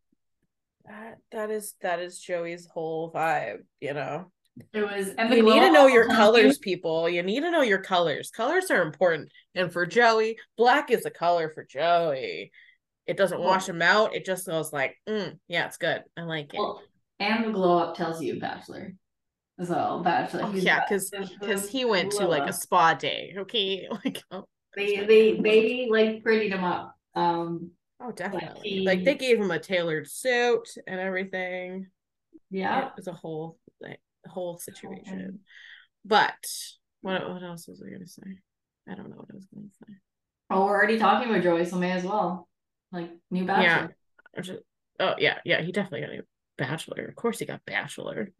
That that is that is Joey's whole vibe, you know. It was and you need to know your colors, people. You need to know your colors. Colors are important. And for Joey, black is a color for Joey. It doesn't well, wash him out. It just goes like, mm, yeah, it's good. I like it. Well, and the glow up tells you bachelor. So bachelor. Oh, yeah, because because he went to like a spa day. Okay, like oh, they they they like prettied him up. Um, Oh, definitely. He, like they gave him a tailored suit and everything. Yeah, it was a whole like, whole situation. Um, but what what else was I gonna say? I don't know what I was gonna say. Oh, we're already talking about Joey, so may as well. Like new bachelor. Yeah. oh yeah, yeah. He definitely got a bachelor. Of course, he got bachelor.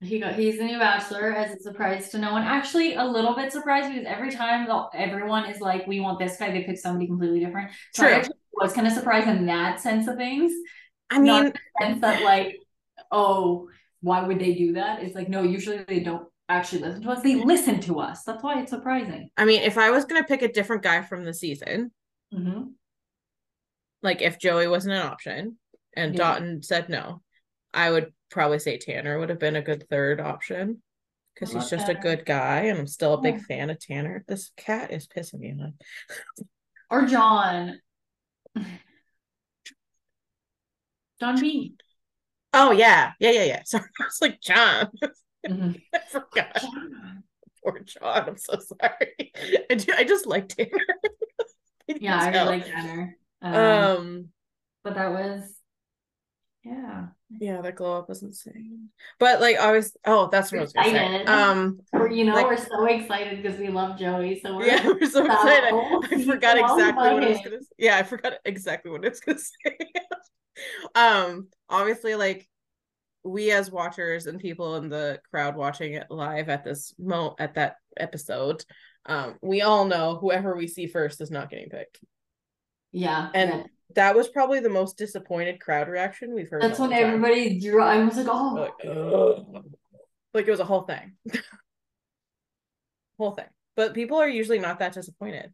He got he's the new bachelor as a surprise to no one. Actually, a little bit surprised because every time the, everyone is like, "We want this guy," they pick somebody completely different. So True. Was kind of surprised in that sense of things. I mean, Not in the sense that like, oh, why would they do that? It's like no, usually they don't actually listen to us. They listen to us. That's why it's surprising. I mean, if I was gonna pick a different guy from the season, Mm-hmm. like if Joey wasn't an option and Yeah. Dotun said no, I would probably say Tanner would have been a good third option because he's just a good guy and I'm still a big Yeah. fan of Tanner. This cat is pissing me off. Or John. John B. Oh yeah, yeah, yeah, yeah. Sorry, I was like John. Mhm. I forgot. Poor John. I'm so sorry. I do. I just like Tanner. Yeah, I really like Tanner. Um, Um. but that was, yeah. Yeah, that glow up was insane. But like, I was. Oh, that's what I was gonna say. Excited. Um. We're, you know, Like- we're so excited because we love Joey. So we're Yeah, we're so excited. I forgot exactly what I was gonna. s- Yeah, I forgot exactly what I was gonna say. um, obviously, like we as watchers and people in the crowd watching it live at this mo at that episode, um, we all know whoever we see first is not getting picked. yeah. And yeah. That was probably the most disappointed crowd reaction we've heard. that's when everybody drew. I was like, oh, like, like it was a whole thing. whole thing. But people are usually not that disappointed.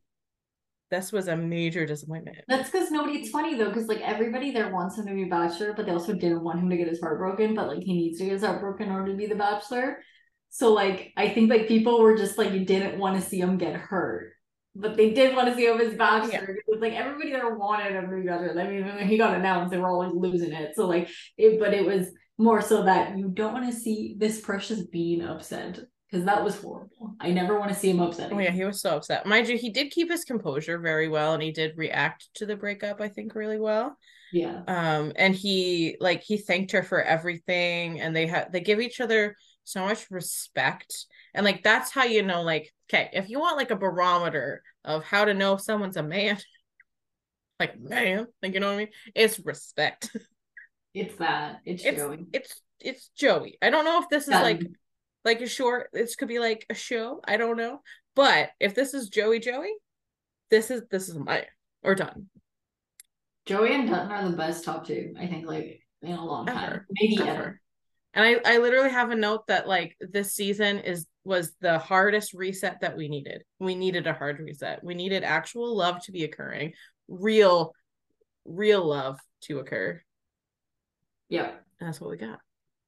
This was a major disappointment. That's because nobody. It's funny though, because like everybody there wants him to be bachelor, but they also didn't want him to get his heart broken. But like he needs to get his heart broken in order to be the bachelor. So like I think like people were just like you didn't want to see him get hurt, but they did want to see him as bachelor. Yeah. Because like everybody there wanted him to be bachelor. I mean, when he got announced, they were all like losing it. So like it, but it was more so that you don't want to see this precious being upset because that was horrible. I never want to see him upset. Oh yeah, he was so upset. Mind you, he did keep his composure very well and he did react to the breakup, I think, really well. yeah. Um, and he like he thanked her for everything and they had they give each other so much respect. And like that's how you know, like, okay, if you want like a barometer of how to know if someone's a man, like man, like you know what I mean? It's respect. It's that. It's, It's Joey. it's it's Joey. I don't know if this is Done. like like a short this could be like a show i don't know but if this is joey joey this is this is my or done Joey and Dotun are the best top two, I think, like in a long time. Ever. Maybe Ever. ever. And i i literally have a note that like this season is was the hardest reset that we needed. We needed a hard reset. We needed actual love to be occurring real real love to occur. Yep. and that's what we got.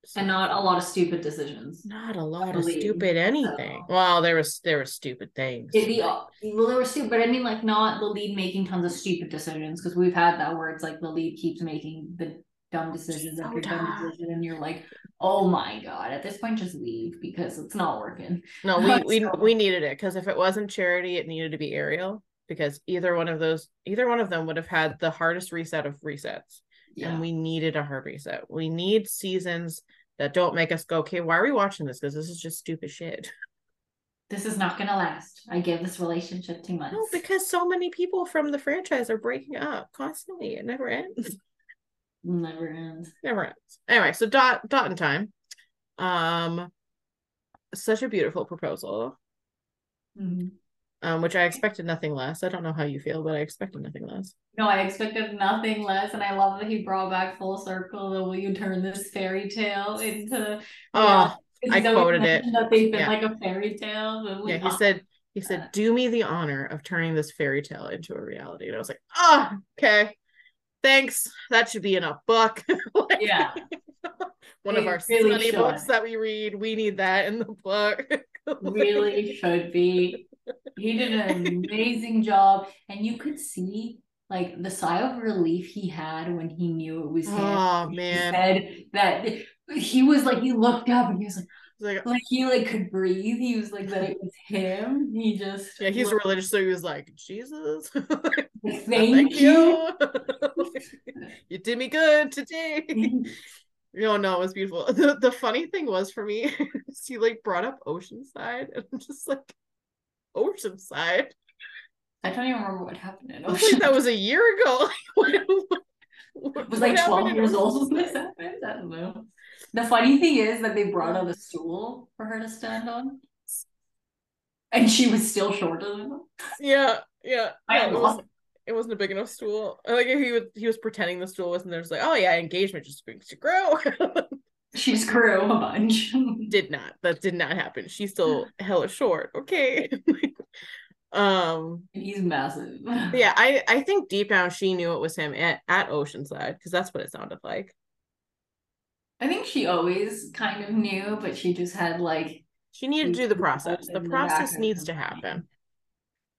So, And not a lot of stupid decisions. not a lot of stupid anything. So- well there was there were stupid things. It'd be well, there were stupid, but I mean, like, not the lead making tons of stupid decisions because we've had that where it's like the lead keeps making the dumb decisions So after dumb dumb. decision, and you're like, oh my god, at this point, just leave because it's not working. No, we we we needed it because if it wasn't Charity, it needed to be Ariel because either one of those, either one of them would have had the hardest reset of resets, Yeah. and we needed a hard reset. We need seasons that don't make us go, okay, why are we watching this? Because this is just stupid shit. this is not gonna last. I give this relationship two months. No, because so many people from the franchise are breaking up constantly. It never ends. never ends. never ends. Anyway, so dot dot in time. Um, such a beautiful proposal. Mhm. Um, which I expected nothing less. I don't know how you feel, but I expected nothing less. No, I expected nothing less, and I love that he brought back full circle. The will you turn this fairy tale into? Oh, Because I quoted it. That they've been Yeah. like a fairy tale. yeah, he said he said, "Do me the honor of turning this fairy tale into a reality." And I was like, "Oh, okay, thanks. That should be in a book." Like, Yeah. one of our really study should. books that we read. We need that in the book. really should be. He did an amazing job, and you could see like the sigh of relief he had when he knew it was him. Oh He man, said that he was like he looked up and he was like like, like he like could breathe. He was like that it was him. He just yeah, he's looked religious, so he was like, "Jesus, like, thank, thank you. you, you did me good today." No, no, it was beautiful. The the funny thing was for me, is he like brought up Oceanside, and I'm just like, Oceanside. I don't even remember what happened in was like, that was a year ago. What- what- was like 12 years old when this happened. I don't know. The funny thing is that they brought out a stool for her to stand on. And she was still shorter than them. Yeah, yeah. I it, love was, it wasn't a big enough stool. Like he was he was pretending the stool wasn't there. It's like, oh yeah, engagement just makes you grow. She just grew a bunch. did not. That did not happen. She's still hella short. Okay. um He's massive. yeah, I I think deep down she knew it was him at, at Oceanside because that's what it sounded like. I think she always kind of knew, but she just had like She needed to do the process. The process needs to happen.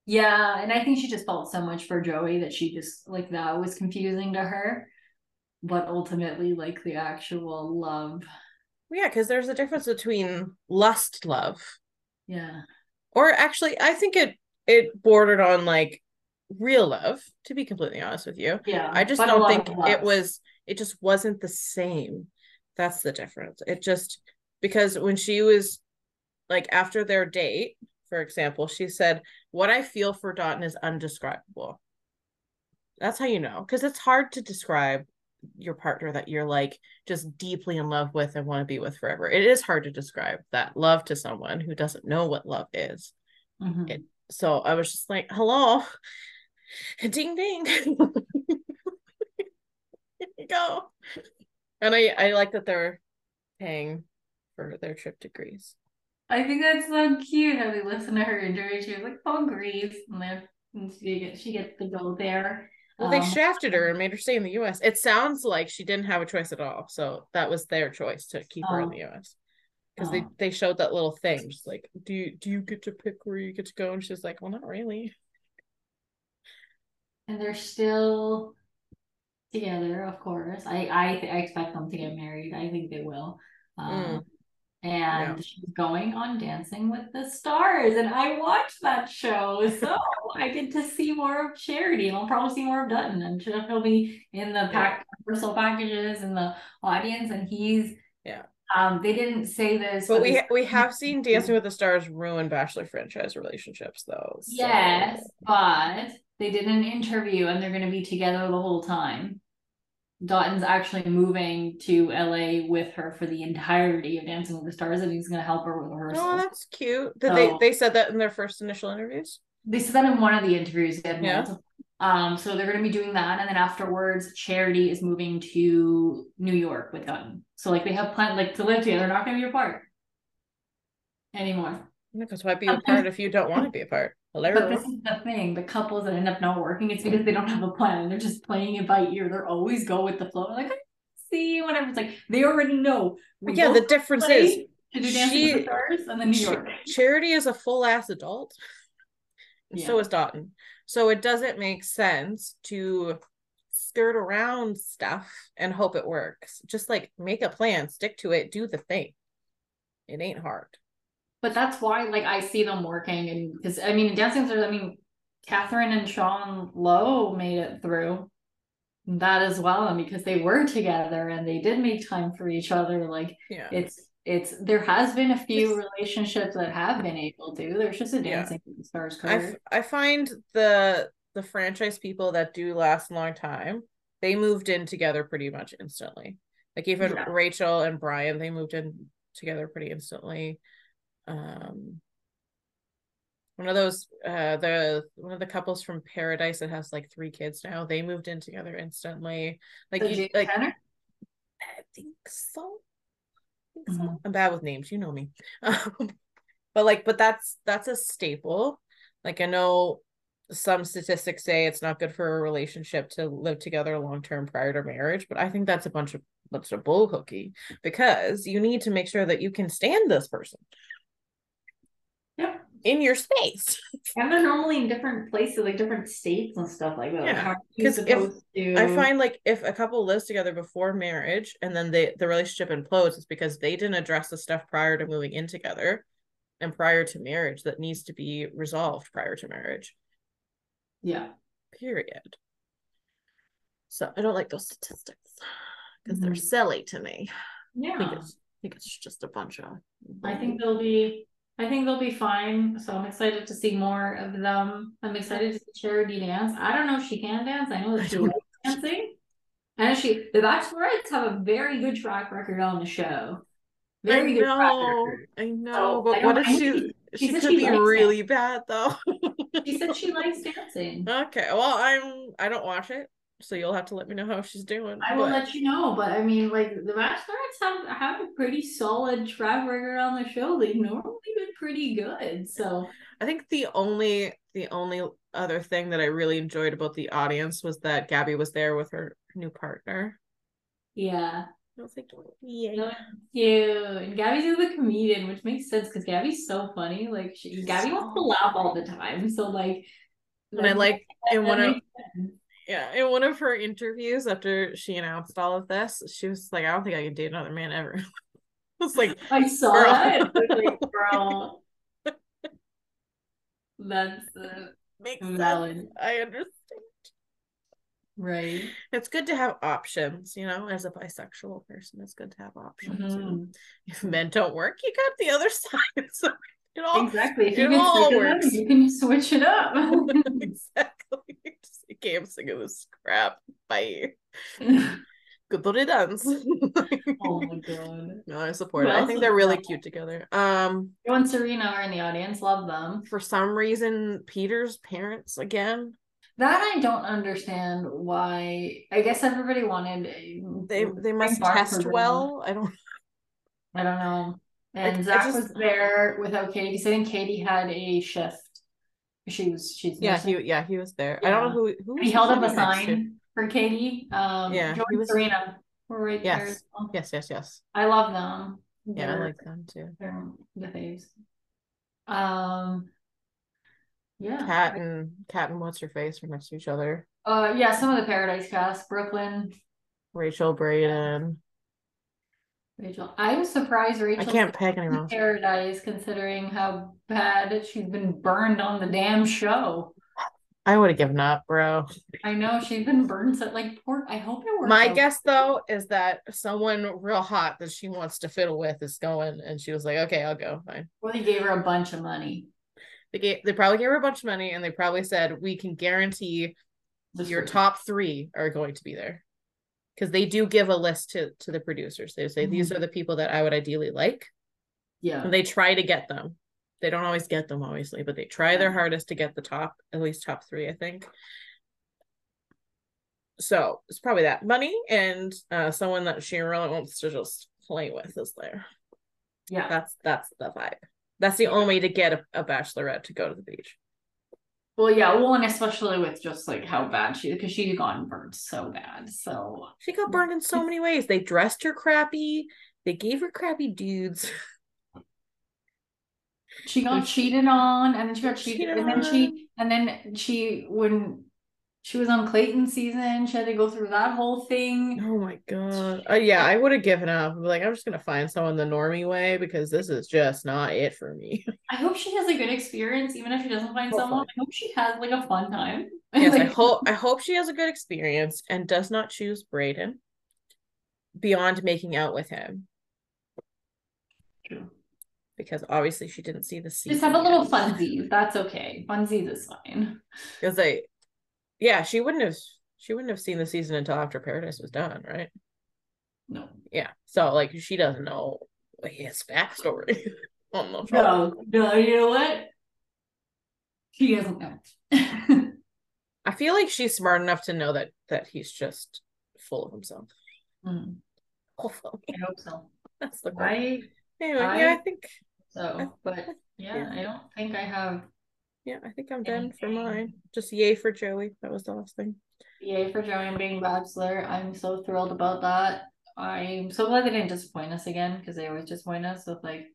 Yeah, and I think she just felt so much for Joey that she just like that was confusing to her. But ultimately, like the actual love. Yeah, because there's a difference between lust love Yeah. or actually i think it it bordered on like real love to be completely honest with you Yeah. i just don't think it was it just wasn't the same that's the difference it just because when she was like after their date for example she said what i feel for Dotun is undescribable that's how you know because it's hard to describe your partner that you're like just deeply in love with and want to be with forever it is hard to describe that love to someone who doesn't know what love is Mhm. it- so I was just like, hello, ding ding. Here you go. And I, I like that they're paying for their trip to Greece. I think that's so cute how they listen to her interview. She was like, "Oh, Greece," and then and she gets she gets to go there. Well, they Um, shafted her and made her stay in the US. It sounds like she didn't have a choice at all. So that was their choice to keep her in Oh. the US. Because they, Oh. they showed that little thing, just like, do you do you get to pick where you get to go? And she's like, Well, not really. and they're still together, of course. I I, I expect them to get married. I think they will. Um, and she's going on Dancing with the Stars, and I watched that show, so I get to see more of Charity, and I'll probably see more of Dotun, and he'll be in the pack personal packages in the audience, and he's Yeah. Um, they didn't say this, But we we have seen Dancing with the Stars ruin Bachelor franchise relationships though. so- Yes, but they did an interview and they're going to be together the whole time. Dotun's actually moving to LA with her for the entirety of Dancing with the Stars, and he's going to help her with her. Oh, that's cute. Did they So- they said that in their first initial interviews? They said that in one of the interviews. They had Yeah. Um, so they're going to be doing that, and then afterwards, Charity is moving to New York with Dotun. So like they have planned like to live together. They're not going to be apart anymore. Because why be apart if you don't want to be apart? But this is the thing: the couples that end up not working, it's because they don't have a plan. They're just playing it by ear. They're always go with the flow. They're like, "I see, whatever. It's like they already know. But yeah, the difference is to do Dancing with she- and then New York. Charity is a full ass adult. And so is Dotun. So it doesn't make sense to skirt around stuff and hope it works. Just like make a plan, stick to it, do the thing. It ain't hard. But that's why, like, I see them working, and because I mean, in Dancing I mean, Catherine and Sean Lowe made it through that as well, and because they were together and they did make time for each other, like Yeah. it's it's there has been a few It's- relationships that have been able to. There's just a Yeah. Dancing the Stars I, curve. f- I find the the franchise people that do last a long time they moved in together pretty much instantly like even Yeah. rachel and brian they moved in together pretty instantly um one of those uh the one of the couples from paradise that has like three kids now they moved in together instantly like So you like Tanner? I think so. I think so. Mhm. I'm bad with names, you know me. Um, but like, but that's that's a staple. Like I know some statistics say it's not good for a relationship to live together long term prior to marriage, but I think that's a bunch of bunch of bull hooky because you need to make sure that you can stand this person Yeah. in your space. And they're normally in different places, like different states and stuff like that. Yeah, are if- to? I find like if a couple lives together before marriage and then they the relationship implodes, it's because they didn't address the stuff prior to moving in together and prior to marriage that needs to be resolved prior to marriage. yeah. Period. So I don't like those statistics because they're Mhm. silly to me. I think Yeah. I think it's just a bunch of I think they'll be I think they'll be fine. So I'm excited to see more of them. I'm excited to see Charity dance. I don't know if she can dance. I know that she likes dancing. And she the Bachelorettes have a very good track record on the show. Very I good know, I know, but what if she? She, she could she be really it. bad though. she said she likes dancing. Okay, well, I'm. I don't watch it, so you'll have to let me know how she's doing. I will let you know, but I mean, like the Bachelorettes have have a pretty solid track record on the show. They've normally been pretty good. So I think the only the only other thing that I really enjoyed about the audience was that Gabby was there with her new partner. Yeah. I was like, yeah. So cute. And Gabby's a comedian, which makes sense because Gabby's so funny. Like she, Gabby so wants to laugh all the time. So like and I like in one of yeah, in one of her interviews after she announced all of this, she was like, I don't think I could date another man ever. I was like, I saw girl. that. like, girl. That's uh, makes valid. Sense. I understand. Right. It's good to have options, you know, as a bisexual person, it's good to have options. Mm-hmm. If men don't work, you got the other side. So it all exactly. If you can all works. Up, you can switch it up. exactly. Okay, I'm sick of this crap. Bye. good little dance. oh my god. No, I support it. I think they're really cute together. Um Joe and Serena are in the audience. Love them. For some reason, Peter's parents again. That I don't understand why. I guess everybody wanted. They they must test well. I don't. I don't know. And I, Zach I just, was there without Kaity because I think Kaity had a shift. She was she's yeah he yeah he was there. Yeah. I don't know who who he held up a sign for Kaity. Um, yeah, he was Serena were right yes. there. Well. Yes, yes, yes. I love them. Yeah, they're, I like them too. They're the faves. Um, yeah. Kat and Kat and what's her face are next to each other. Uh, yeah, some of the Paradise cast, Brooklyn, Rachel Brayden. Rachel, I'm surprised Rachel. I can't pick anyone. Paradise, considering how bad she's been burned on the damn show. I would have given up, bro. I know she's been burned so like poor. I hope it works. My out. guess though is that someone real hot that she wants to fiddle with is going, and she was like, "Okay, I'll go." Fine. Well, they gave her a bunch of money. They gave, they probably gave her a bunch of money, and they probably said, "We can guarantee this your top three are going to be there," because they do give a list to to the producers. They say mm-hmm. these are the people that I would ideally like. Yeah, and they try to get them they don't always get them, obviously, but they try their hardest to get the top, at least top three, I think. So it's probably that money and uh, someone that she really wants to just play with is there. Yeah, that's that's the vibe. That's the only way to get a, a bachelorette to go to the beach. Well, yeah, well, and especially with just like how bad she because she got burned so bad. So she got burned in so many ways. They dressed her crappy. They gave her crappy dudes. she got cheated on and then she got cheated, cheated and then she and then she when she was on Clayton season, she had to go through that whole thing. Oh my god. Uh, yeah, I would have given up. Like, I'm just gonna find someone the normie way because this is just not it for me. I hope she has a good experience, even if she doesn't find Hopefully. someone. I hope she has like a fun time. Yes, like, I hope I hope she has a good experience and does not choose Brayden beyond making out with him. True because obviously she didn't see the scene. Just have a little funsies. That's okay. Funsies is fine. Because I, yeah, she wouldn't have. She wouldn't have seen the season until after Paradise was done, right? No. Yeah. So like she doesn't know his backstory. no, no, you know what? She doesn't know. I feel like she's smart enough to know that that he's just full of himself. Mm. Hopefully. I hope so. That's the right. Anyway, I, yeah, I think so. But yeah, yeah, I don't think I have. Yeah, I think I'm done for mine. Just yay for Joey. That was the last thing. Yay for Joey and being bachelor. I'm so thrilled about that. I'm so glad they didn't disappoint us again because they always disappoint us with like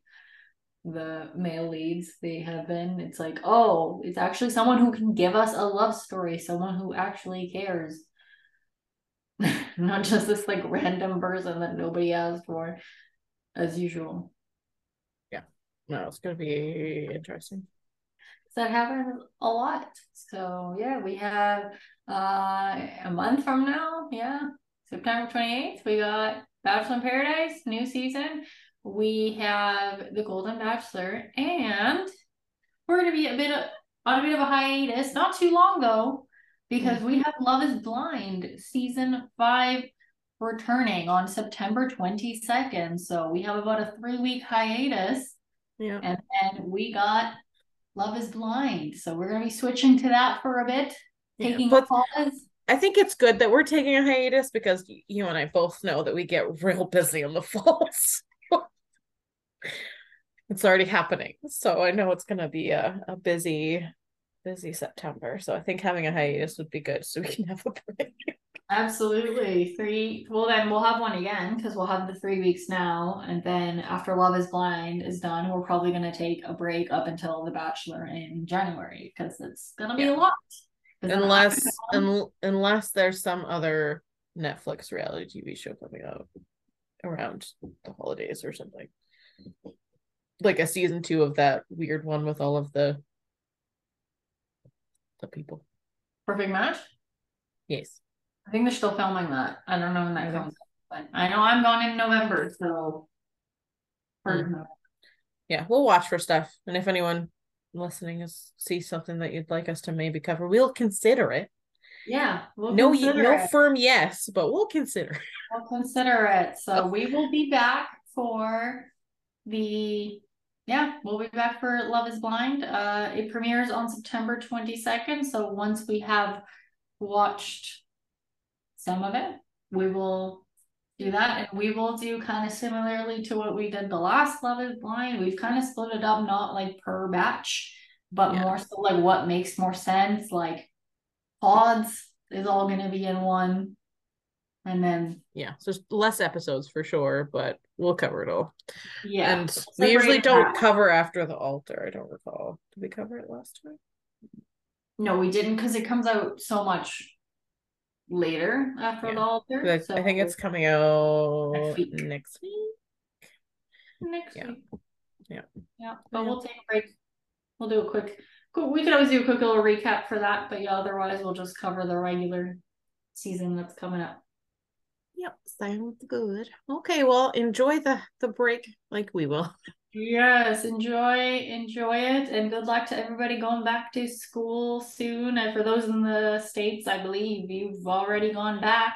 the male leads they have been. It's like, oh, it's actually someone who can give us a love story, someone who actually cares. Not just this like random person that nobody asked for, as usual Yeah. no, it's gonna be interesting. That happens a lot. So yeah, we have uh a month from now, yeah, September 28th, we got Bachelor in Paradise, new season. We have the Golden Bachelor, and we're gonna be a bit of, on a bit of a hiatus. Not too long though. because we have Love is Blind season five returning on September 22nd. So we have about a three week hiatus. Yeah. And then we got Love is Blind. So we're going to be switching to that for a bit, taking yeah, a pause. I think it's good that we're taking a hiatus because you and I both know that we get real busy in the fall. it's already happening. So I know it's going to be a, a busy, busy September. So I think having a hiatus would be good so we can have a break. Absolutely. Three. Well, then we'll have one again because we'll have the three weeks now. And then after Love is Blind is done, we're probably going to take a break up until The Bachelor in January because it's going to be yeah. a lot. Unless, un- unless there's some other Netflix reality TV show coming out around the holidays or something. Like a season two of that weird one with all of the the people. Perfect match? Yes. I think they're still filming that. I don't know when that comes but I know I'm gone in November, so mm. yeah, we'll watch for stuff. And if anyone listening is sees something that you'd like us to maybe cover, we'll consider it. Yeah, we'll no, no it. firm yes, but we'll consider. We'll consider it. So we will be back for the yeah, we'll be back for Love Is Blind. Uh, it premieres on September twenty second. So once we have watched some of it. We will do that and we will do kind of similarly to what we did the last Love is Blind. We've kind of split it up, not like per batch, but yeah. more so like what makes more sense. Like pods is all going to be in one. And then, yeah, so less episodes for sure, but we'll cover it all. Yeah. And we usually don't cover after the altar. I don't recall. Did we cover it last time? No, we didn't because it comes out so much later after yeah. the altar. I, so I think it's coming out next week. Next week. Next yeah. week. Yeah. Yeah. But yeah. we'll take a break. We'll do a quick we could always do a quick little recap for that, but yeah, otherwise we'll just cover the regular season that's coming up. Yep, sounds good. Okay, well, enjoy the the break like we will. Yes, enjoy enjoy it and good luck to everybody going back to school soon. And for those in the states, I believe you've already gone back.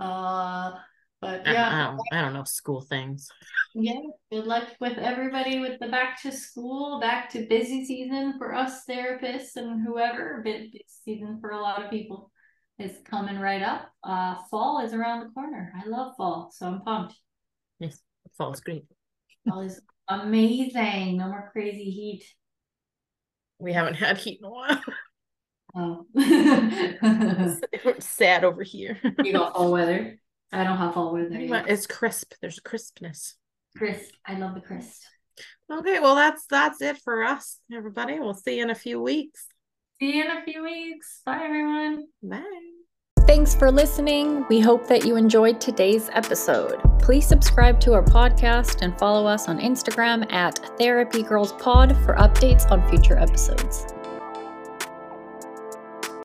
Uh but yeah, I don't, I don't know school things. Yeah, good luck with everybody with the back to school, back to busy season for us therapists and whoever. Busy season for a lot of people is coming right up. Uh, fall is around the corner. I love fall, so I'm pumped. Yes, fall is great. Fall is Amazing. No more crazy heat. We haven't had heat in a while. Oh. it's sad over here. you got fall weather. I don't have fall weather. Yet. It's crisp. There's a crispness. Crisp. I love the crisp. Okay, well that's that's it for us, everybody. We'll see you in a few weeks. See you in a few weeks. Bye everyone. Bye. Thanks for listening. We hope that you enjoyed today's episode. Please subscribe to our podcast and follow us on Instagram at Therapy Girls Pod for updates on future episodes.